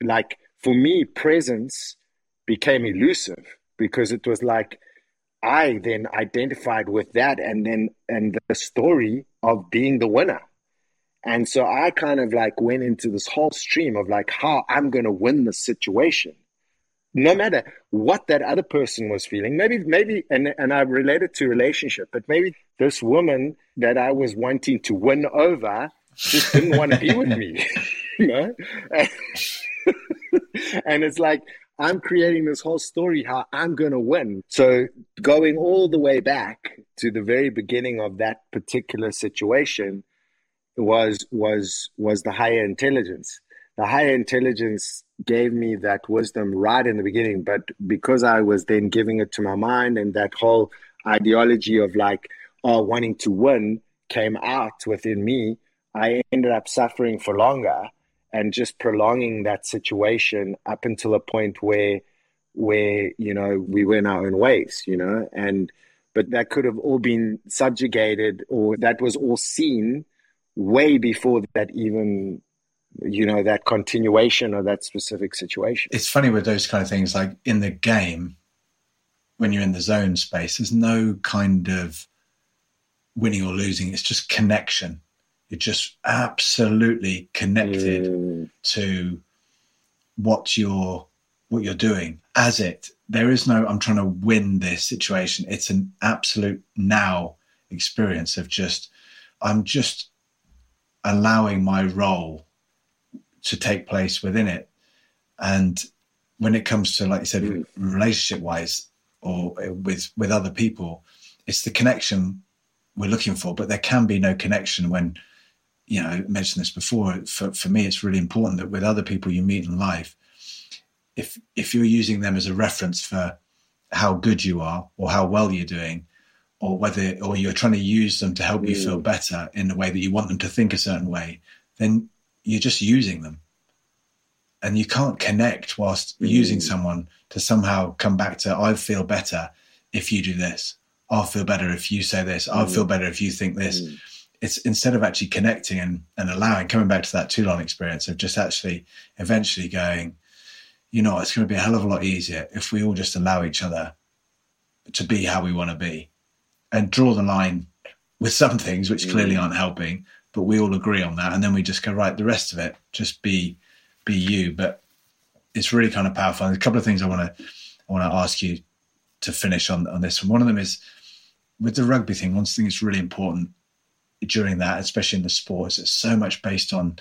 Like for me, presence became elusive because it was like I then identified with that and then and the story of being the winner. And so I kind of like went into this whole stream of like how I'm going to win the situation no matter what that other person was feeling maybe maybe and and i related to relationship but maybe this woman that i was wanting to win over just didn't want to be with me you know and, it's like i'm creating this whole story how i'm going to win so going all the way back to the very beginning of that particular situation was was was the higher intelligence the higher intelligence gave me that wisdom right in the beginning. But because I was then giving it to my mind and that whole ideology of like, oh, wanting to win came out within me, I ended up suffering for longer and just prolonging that situation up until a point where where you know we went our own ways you know? And but that could have all been subjugated or that was all seen way before that even you know that continuation of that specific situation. It's funny with those kind of things like in the game when you're in the zone space there's no kind of winning or losing. It's just connection you're just absolutely connected mm. to what you're what you're doing as it there is no i'm trying to win this situation it's an absolute now experience of just i'm just allowing my role to take place within it. And when it comes to, like you said, mm. relationship wise or with with other people, it's the connection we're looking for. But there can be no connection when, you know, I mentioned this before. For for me, it's really important that with other people you meet in life, if if you're using them as a reference for how good you are or how well you're doing, or whether or you're trying to use them to help mm. you feel better in the way that you want them to think a certain way, then you're just using them. And you can't connect whilst mm. using someone to somehow come back to, I feel better if you do this. I'll feel better if you say this. I'll feel mm. better if you think this. It's instead of actually connecting and, and allowing, coming back to that Toulon experience of just actually eventually going, you know, it's going to be a hell of a lot easier if we all just allow each other to be how we want to be and draw the line with some things which clearly mm. aren't helping, but we all agree on that, and then we just go right. The rest of it, just be be you. But it's really kind of powerful. And a couple of things I want to I want to ask you to finish on on this. And one of them is with the rugby thing. One thing that's really important during that, especially in the sports, it's so much based on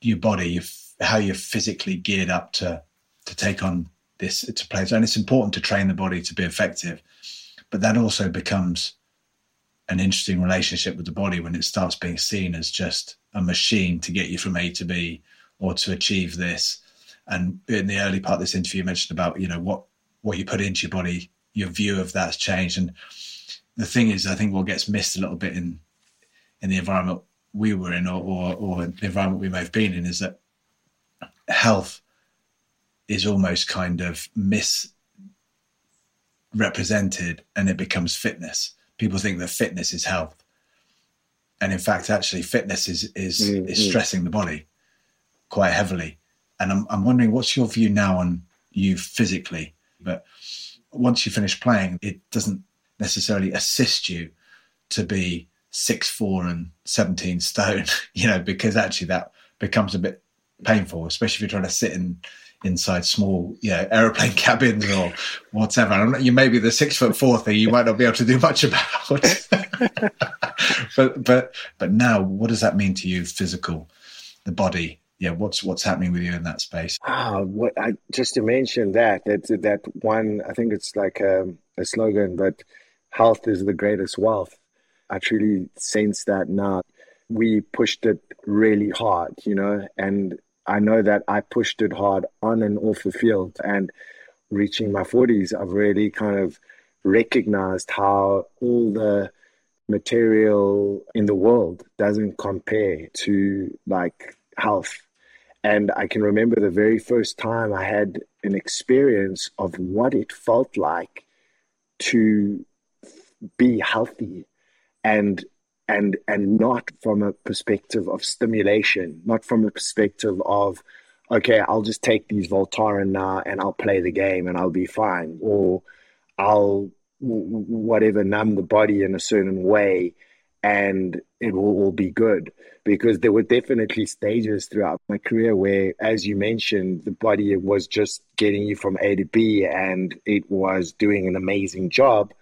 your body, your, how you're physically geared up to to take on this to play. And it's important to train the body to be effective, but that also becomes an interesting relationship with the body when it starts being seen as just a machine to get you from A to B or to achieve this. And in the early part of this interview, you mentioned about you know what what you put into your body, your view of that's changed. And the thing is, I think what gets missed a little bit in in the environment we were in, or or, or the environment we may have been in, is that health is almost kind of misrepresented, and it becomes fitness people think that fitness is health, and in fact, actually, fitness is is mm-hmm. is stressing the body quite heavily. And I'm I'm wondering what's your view now on you physically, but once you finish playing, it doesn't necessarily assist you to be six four and seventeen stone, you know, because actually that becomes a bit painful, especially if you're trying to sit in inside small, you know, aeroplane cabins or whatever. you may be the six foot four thing you might not be able to do much about. but but but now, what does that mean to you? Physical, the body. Yeah, what's what's happening with you in that space? Ah, what I just to mention that that that one. I think it's like a, a slogan, but health is the greatest wealth. I truly sense that now. We pushed it really hard, you know, and I know that I pushed it hard on and off the field. And reaching my 40s, I've really kind of recognized how all the material in the world doesn't compare to like health. And I can remember the very first time I had an experience of what it felt like to be healthy and and and not from a perspective of stimulation, not from a perspective of okay, I'll just take these Voltaren now and I'll play the game and I'll be fine, or I'll whatever numb the body in a certain way and it will all be good. Because there were definitely stages throughout my career where as you mentioned the body was just getting you from a to b and it was doing an amazing job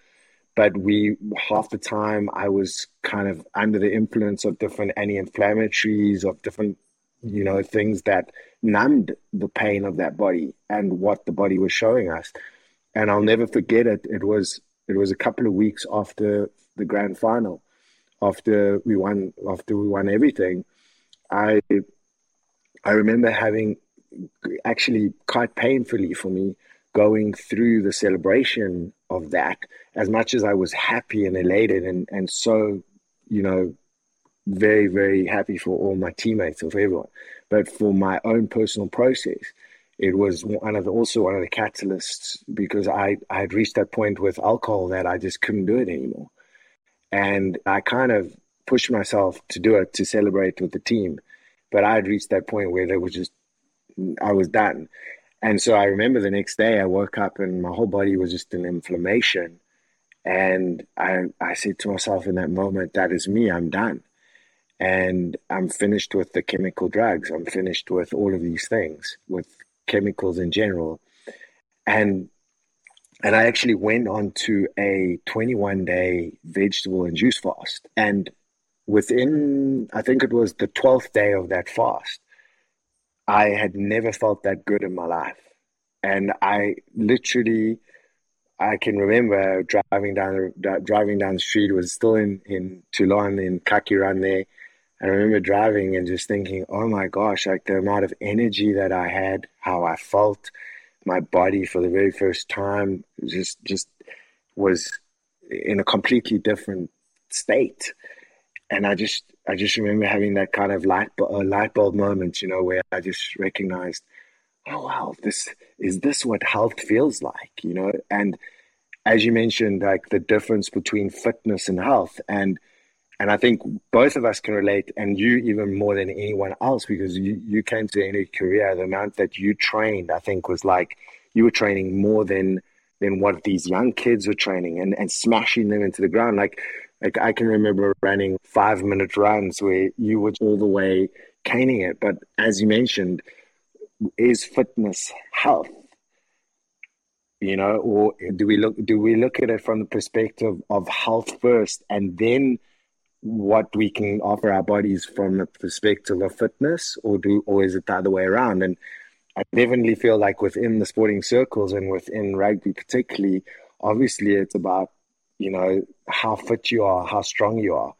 but we half the time I was kind of under the influence of different anti-inflammatories of different you know things that numbed the pain of that body and what the body was showing us. And I'll never forget it. It was it was a couple of weeks after the grand final after we won after we won everything. I I remember having actually quite painfully for me going through the celebration of that as much as I was happy and elated and, and so, you know, very, very happy for all my teammates and for everyone. But for my own personal process, it was one of the, also one of the catalysts because I, I had reached that point with alcohol that I just couldn't do it anymore. And I kind of pushed myself to do it to celebrate with the team. But I had reached that point where there was just, I was done. And so I remember the next day I woke up and my whole body was just in inflammation. And I, I said to myself in that moment, that is me, I'm done. And I'm finished with the chemical drugs. I'm finished with all of these things, with chemicals in general. And and I actually went on to a 21 day vegetable and juice fast. And within, I think it was the 12th day of that fast, I had never felt that good in my life. And I literally, I can remember driving down driving down the street. It was still in in Toulon in Carqueiranne there. I remember driving and just thinking, oh my gosh, like the amount of energy that I had, how I felt, my body for the very first time, just just was in a completely different state. And I just I just remember having that kind of light uh, light bulb moment, you know, where I just recognized, oh wow, this is this what health feels like, you know? And as you mentioned, like the difference between fitness and health, and and I think both of us can relate, and you even more than anyone else, because you you came to any career, the amount that you trained, I think, was like you were training more than than what these young kids were training, and and smashing them into the ground, like like I can remember running five minute runs where you were all the way caning it. But as you mentioned, is fitness health? You know, or do we look do we look at it from the perspective of health first and then what we can offer our bodies from the perspective of fitness or do or is it the other way around? And I definitely feel like within the sporting circles and within rugby particularly, obviously it's about you know, how fit you are, how strong you are.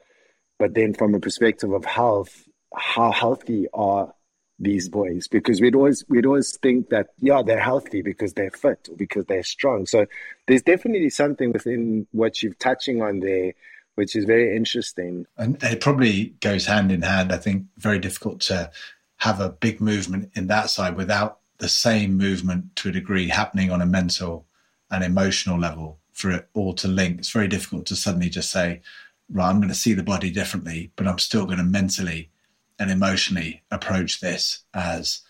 But then from a perspective of health, how healthy are these boys? Because we'd always we'd always think that yeah, they're healthy because they're fit or because they're strong. So there's definitely something within what you're touching on there which is very interesting. And it probably goes hand in hand. I think very difficult to have a big movement in that side without the same movement to a degree happening on a mental and emotional level for it all to link. It's very difficult to suddenly just say, right, I'm going to see the body differently, but I'm still going to mentally and emotionally approach this as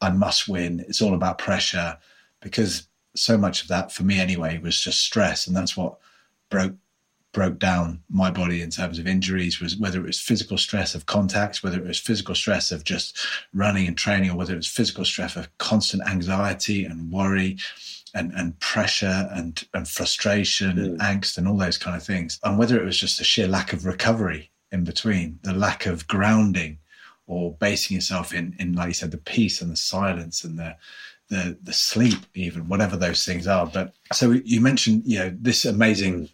I must win. It's all about pressure because so much of that for me anyway was just stress. And that's what broke broke down my body in terms of injuries was whether it was physical stress of contacts, whether it was physical stress of just running and training, or whether it was physical stress of constant anxiety and worry and, and pressure and, and frustration mm. and angst and all those kind of things. And whether it was just a sheer lack of recovery in between, the lack of grounding or basing yourself in, in like you said, the peace and the silence and the, the, the sleep, even whatever those things are. But so you mentioned, you know, this amazing mm.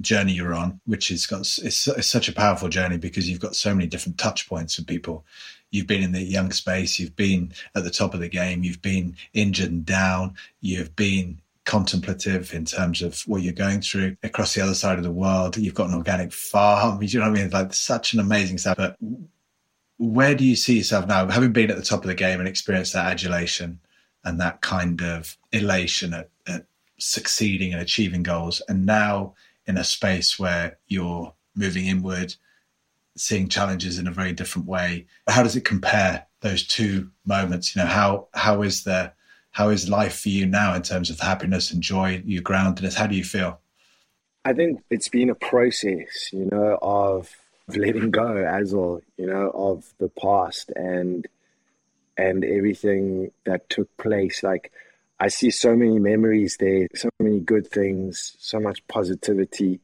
journey you're on, which has got, it's, it's such a powerful journey because you've got so many different touch points with people you've been in the young space, you've been at the top of the game, you've been injured and down, you've been contemplative in terms of what you're going through across the other side of the world. You've got an organic farm. You know what I mean? Like such an amazing stuff. But where do you see yourself now, having been at the top of the game and experienced that adulation and that kind of elation at, at succeeding and achieving goals, and now in a space where you're moving inward, seeing challenges in a very different way. How does it compare those two moments? You know, how how is the how is life for you now in terms of happiness and joy, your groundedness? How do you feel? I think it's been a process, you know, of letting go as well, you know, of the past and and everything that took place. Like I see so many memories there, so many good things, so much positivity.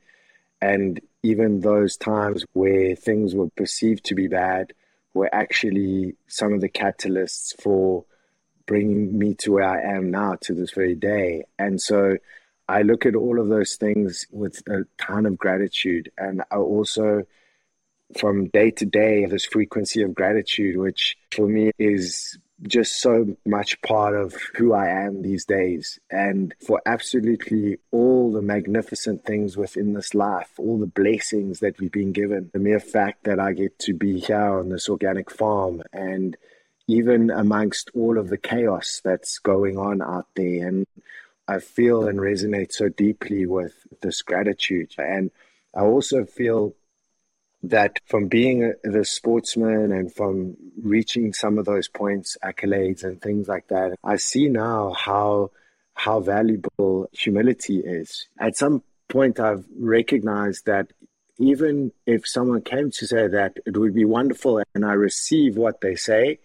And even those times where things were perceived to be bad were actually some of the catalysts for bringing me to where I am now to this very day. And so I look at all of those things with a ton of gratitude. And I also, from day to day, this frequency of gratitude, which for me is just so much part of who I am these days. And for absolutely all the magnificent things within this life, all the blessings that we've been given, the mere fact that I get to be here on this organic farm and even amongst all of the chaos that's going on out there. And I feel and resonate so deeply with this gratitude. And I also feel that from being the sportsman and from reaching some of those points, accolades and things like that, I see now how how valuable humility is. At some point, I've recognized that even if someone came to say that it would be wonderful and I receive what they say,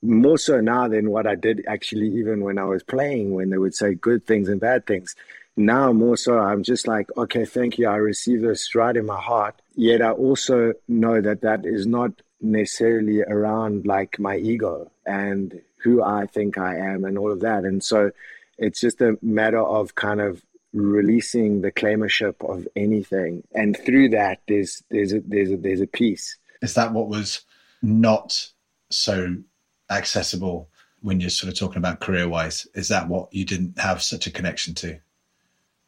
more so now than what I did actually even when I was playing, when they would say good things and bad things now more so i'm just like okay thank you. I receive this right in my heart. Yet i also know that that is not necessarily around like my ego and who i think i am and all of that. And so it's just a matter of kind of releasing the claimership of anything. And through that there's there's a there's a there's a peace. Is that what was not so accessible when you're sort of talking about career wise is that what you didn't have such a connection to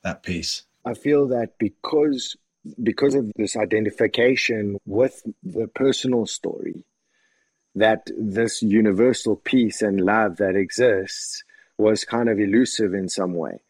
that piece? I feel that because because of this identification with the personal story, that this universal peace and love that exists was kind of elusive in some way.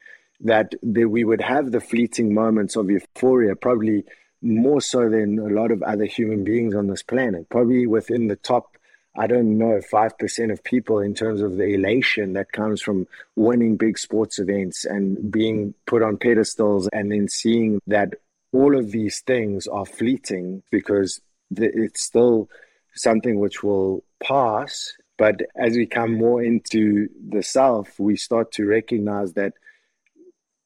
That, that we would have the fleeting moments of euphoria, probably more so than a lot of other human beings on this planet, probably within the top I don't know, 5% of people in terms of the elation that comes from winning big sports events and being put on pedestals and then seeing that all of these things are fleeting because it's still something which will pass. But as we come more into the self, we start to recognize that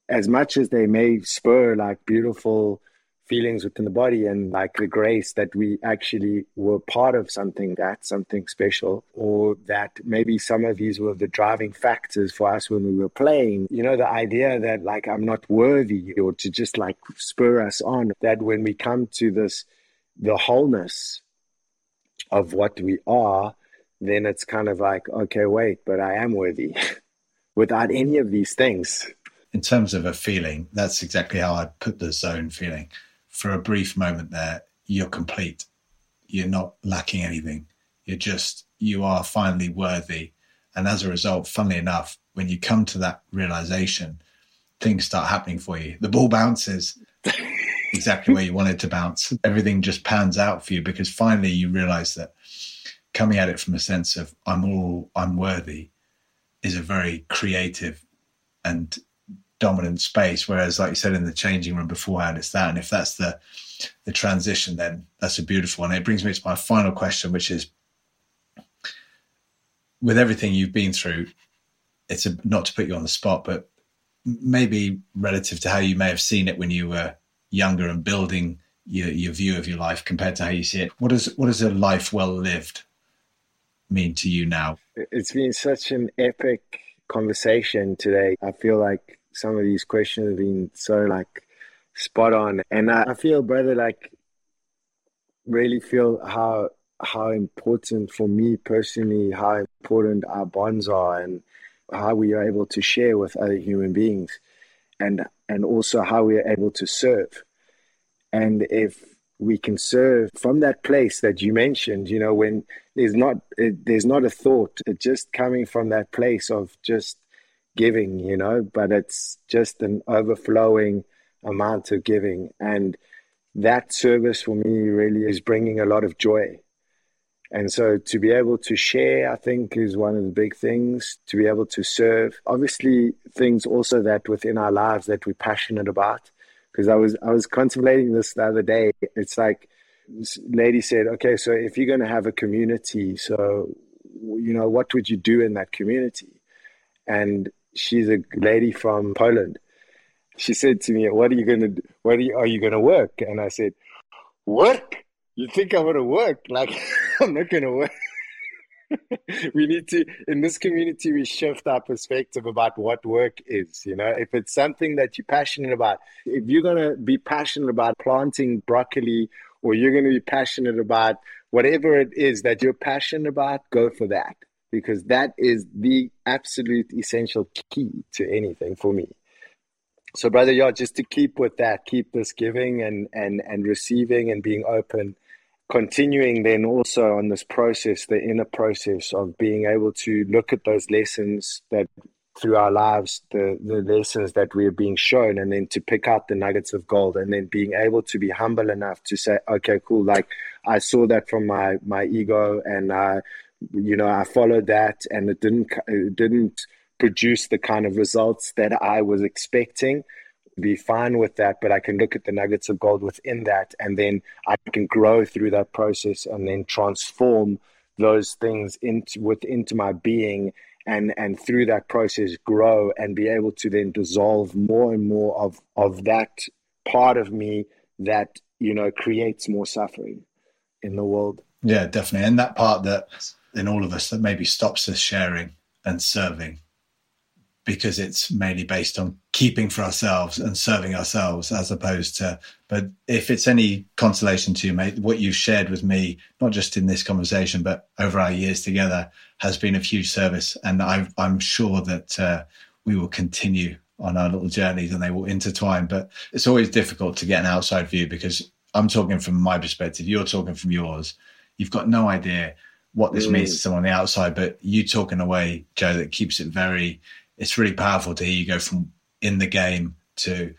as much as they may spur like beautiful feelings within the body and like the grace that we actually were part of something that something special or that maybe some of these were the driving factors for us when we were playing. You know the idea that like i'm not worthy or to just like spur us on that when we come to this the wholeness of what we are then it's kind of like okay wait but i am worthy without any of these things. In terms of a feeling, that's exactly how I put the zone feeling for a brief moment there, you're complete. You're not lacking anything. You're just, you are finally worthy. And as a result, funnily enough, when you come to that realization, things start happening for you. The ball bounces exactly where you want it to bounce. Everything just pans out for you because finally you realize that coming at it from a sense of I'm all I'm worthy is a very creative and dominant space. Whereas, like you said in the changing room beforehand, it's that. And if that's the the transition, then that's a beautiful one. It brings me to my final question, which is with everything you've been through, it's a, not to put you on the spot, but maybe relative to how you may have seen it when you were younger and building your, your view of your life compared to how you see it. What does what does a life well lived mean to you now? It's been such an epic conversation today. I feel like some of these questions have been so like spot on. And I, I feel, brother, like really feel how how important for me personally, how important our bonds are and how we are able to share with other human beings and and also how we are able to serve. And if we can serve from that place that you mentioned, you know, when there's not it, there's not a thought, it's just coming from that place of just giving, you know, but it's just an overflowing amount of giving and that service for me really is bringing a lot of joy and so to be able to share, I think, is one of the big things. To be able to serve, obviously, things also that within our lives that we're passionate about. Because I was I was contemplating this the other day. It's like this lady said, okay, so if you're going to have a community, so you know, what would you do in that community? And she's a lady from Poland. She said to me, "What are you going to? What are you, are you to work?" And I said, "Work." You think I'm gonna work? Like, I'm not to work. we need to, in this community, we shift our perspective about what work is. You know, if it's something that you're passionate about, if you're going to be passionate about planting broccoli or you're going to be passionate about whatever it is that you're passionate about, go for that because that is the absolute essential key to anything for me. So, brother, yeah, just to keep with that, keep this giving and and and receiving and being open continuing then also on this process, the inner process of being able to look at those lessons that through our lives, the, the lessons that we are being shown, and then to pick out the nuggets of gold, and then being able to be humble enough to say, okay, cool, like I saw that from my my ego, and I, you know, I followed that, and it didn't it didn't produce the kind of results that I was expecting. Be fine with that, but I can look at the nuggets of gold within that, and then I can grow through that process and then transform those things into with into my being and and through that process grow and be able to then dissolve more and more of of that part of me that you know creates more suffering in the world. Yeah definitely. And that part that in all of us that maybe stops us sharing and serving because it's mainly based on keeping for ourselves and serving ourselves as opposed to but if it's any consolation to you mate what you've shared with me not just in this conversation but over our years together has been of huge service. And i am sure that uh, we will continue on our little journeys and they will intertwine. But it's always difficult to get an outside view because i'm talking from my perspective you're talking from yours. You've got no idea what this mm. means to someone on the outside but you talk in a way joe that keeps it very it's really powerful to hear you go from in the game to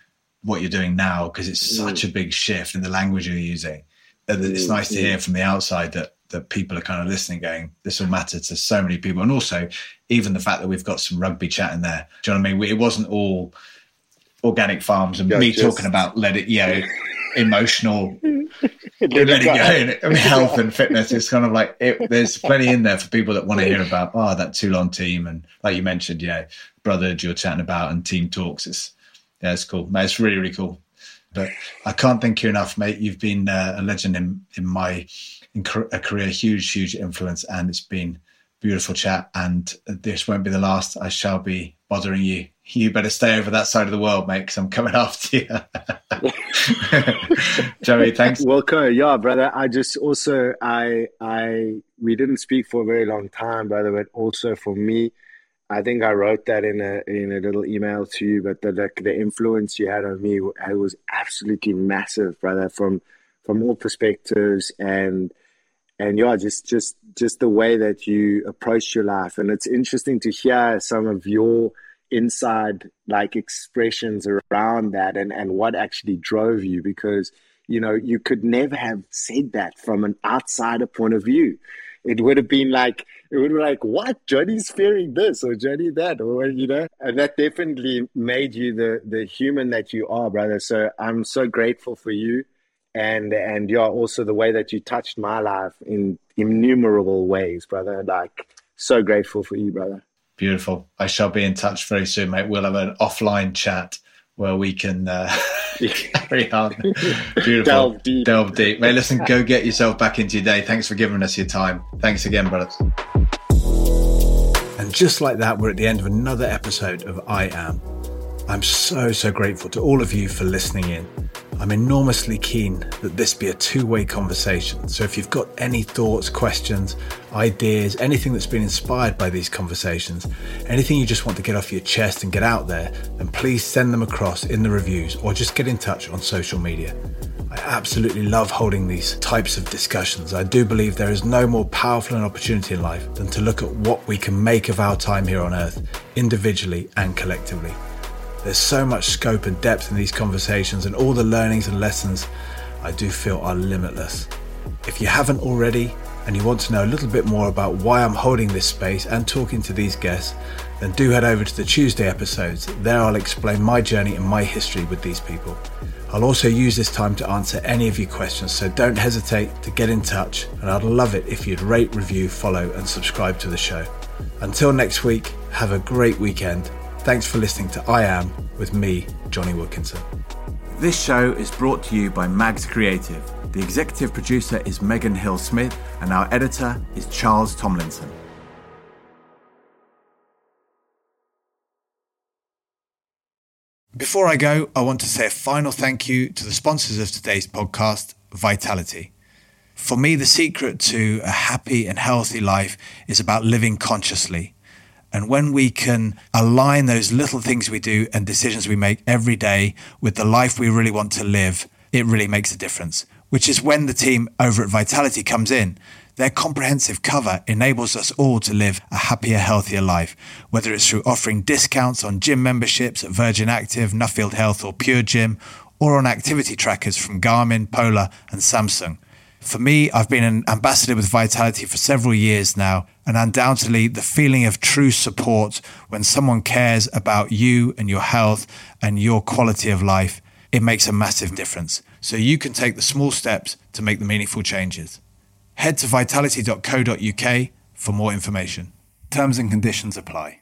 what you're doing now because it's mm. such a big shift in the language you're using. It's mm, nice to hear from the outside that that people are kind of listening, going, "This will matter to so many people," and also even the fact that we've got some rugby chat in there. Do you know what I mean? It wasn't all organic farms and yeah, me just... talking about let it, you know, emotional let it go. I mean, health and fitness is kind of like it, there's plenty in there for people that want to hear about oh that Toulon team and like you mentioned, yeah, brother you're chatting about and team talks. It's yeah, it's cool. Mate, it's really really cool. But I can't thank you enough, mate. You've been uh, a legend in in my in a career, huge huge influence, and it's been beautiful chat. And this won't be the last. I shall be bothering you you better stay over that side of the world, mate, because I'm coming after you. Joey, thanks. Welcome, yeah, brother. I just also I I we didn't speak for a very long time, brother, but also for me, I think I wrote that in a in a little email to you. But the the, the influence you had on me, it was absolutely massive, brother, from from all perspectives and and yeah, just just just the way that you approach your life, and it's interesting to hear some of your inside like expressions around that and and what actually drove you because you know you could never have said that from an outsider point of view. It would have been like it would be like what? Jonny's fearing this or jonny that or you know? And that definitely made you the the human that you are brother. So i'm so grateful for you. And and yeah also the way that you touched my life in innumerable ways brother. Like so grateful for you brother Beautiful. I shall be in touch very soon, mate. We'll have an offline chat where we can uh, carry on. Beautiful. Delve deep. Delve deep. Mate, listen, go get yourself back into your day. Thanks for giving us your time. Thanks again, brothers. And just like that, we're at the end of another episode of I Am. I'm so, so grateful to all of you for listening in. I'm enormously keen that this be a two way conversation. So if you've got any thoughts, questions, ideas, anything that's been inspired by these conversations, anything you just want to get off your chest and get out there, then please send them across in the reviews or just get in touch on social media. I absolutely love holding these types of discussions. I do believe there is no more powerful an opportunity in life than to look at what we can make of our time here on earth, individually and collectively. There's so much scope and depth in these conversations, and all the learnings and lessons I do feel are limitless. If you haven't already, and you want to know a little bit more about why I'm holding this space and talking to these guests, then do head over to the Tuesday episodes. There I'll explain my journey and my history with these people. I'll also use this time to answer any of your questions, so don't hesitate to get in touch, and I'd love it if you'd rate, review, follow, and subscribe to the show. Until next week, have a great weekend Thanks for listening to I Am with me, Jonny Wilkinson. This show is brought to you by Mags Creative. The executive producer is Megan Hill Smith, and our editor is Charles Tomlinson. Before I go, I want to say a final thank you to the sponsors of today's podcast, Vitality. For me, the secret to a happy and healthy life is about living consciously and when we can align those little things we do and decisions we make every day with the life we really want to live, it really makes a difference, which is when the team over at Vitality comes in. Their comprehensive cover enables us all to live a happier, healthier life, whether it's through offering discounts on gym memberships at Virgin Active, Nuffield Health, or Pure Gym, or on activity trackers from Garmin, Polar, and Samsung. For me, I've been an ambassador with Vitality for several years now, and undoubtedly the feeling of true support when someone cares about you and your health and your quality of life, it makes a massive difference. So you can take the small steps to make the meaningful changes. Head to vitality.co.uk for more information. Terms and conditions apply.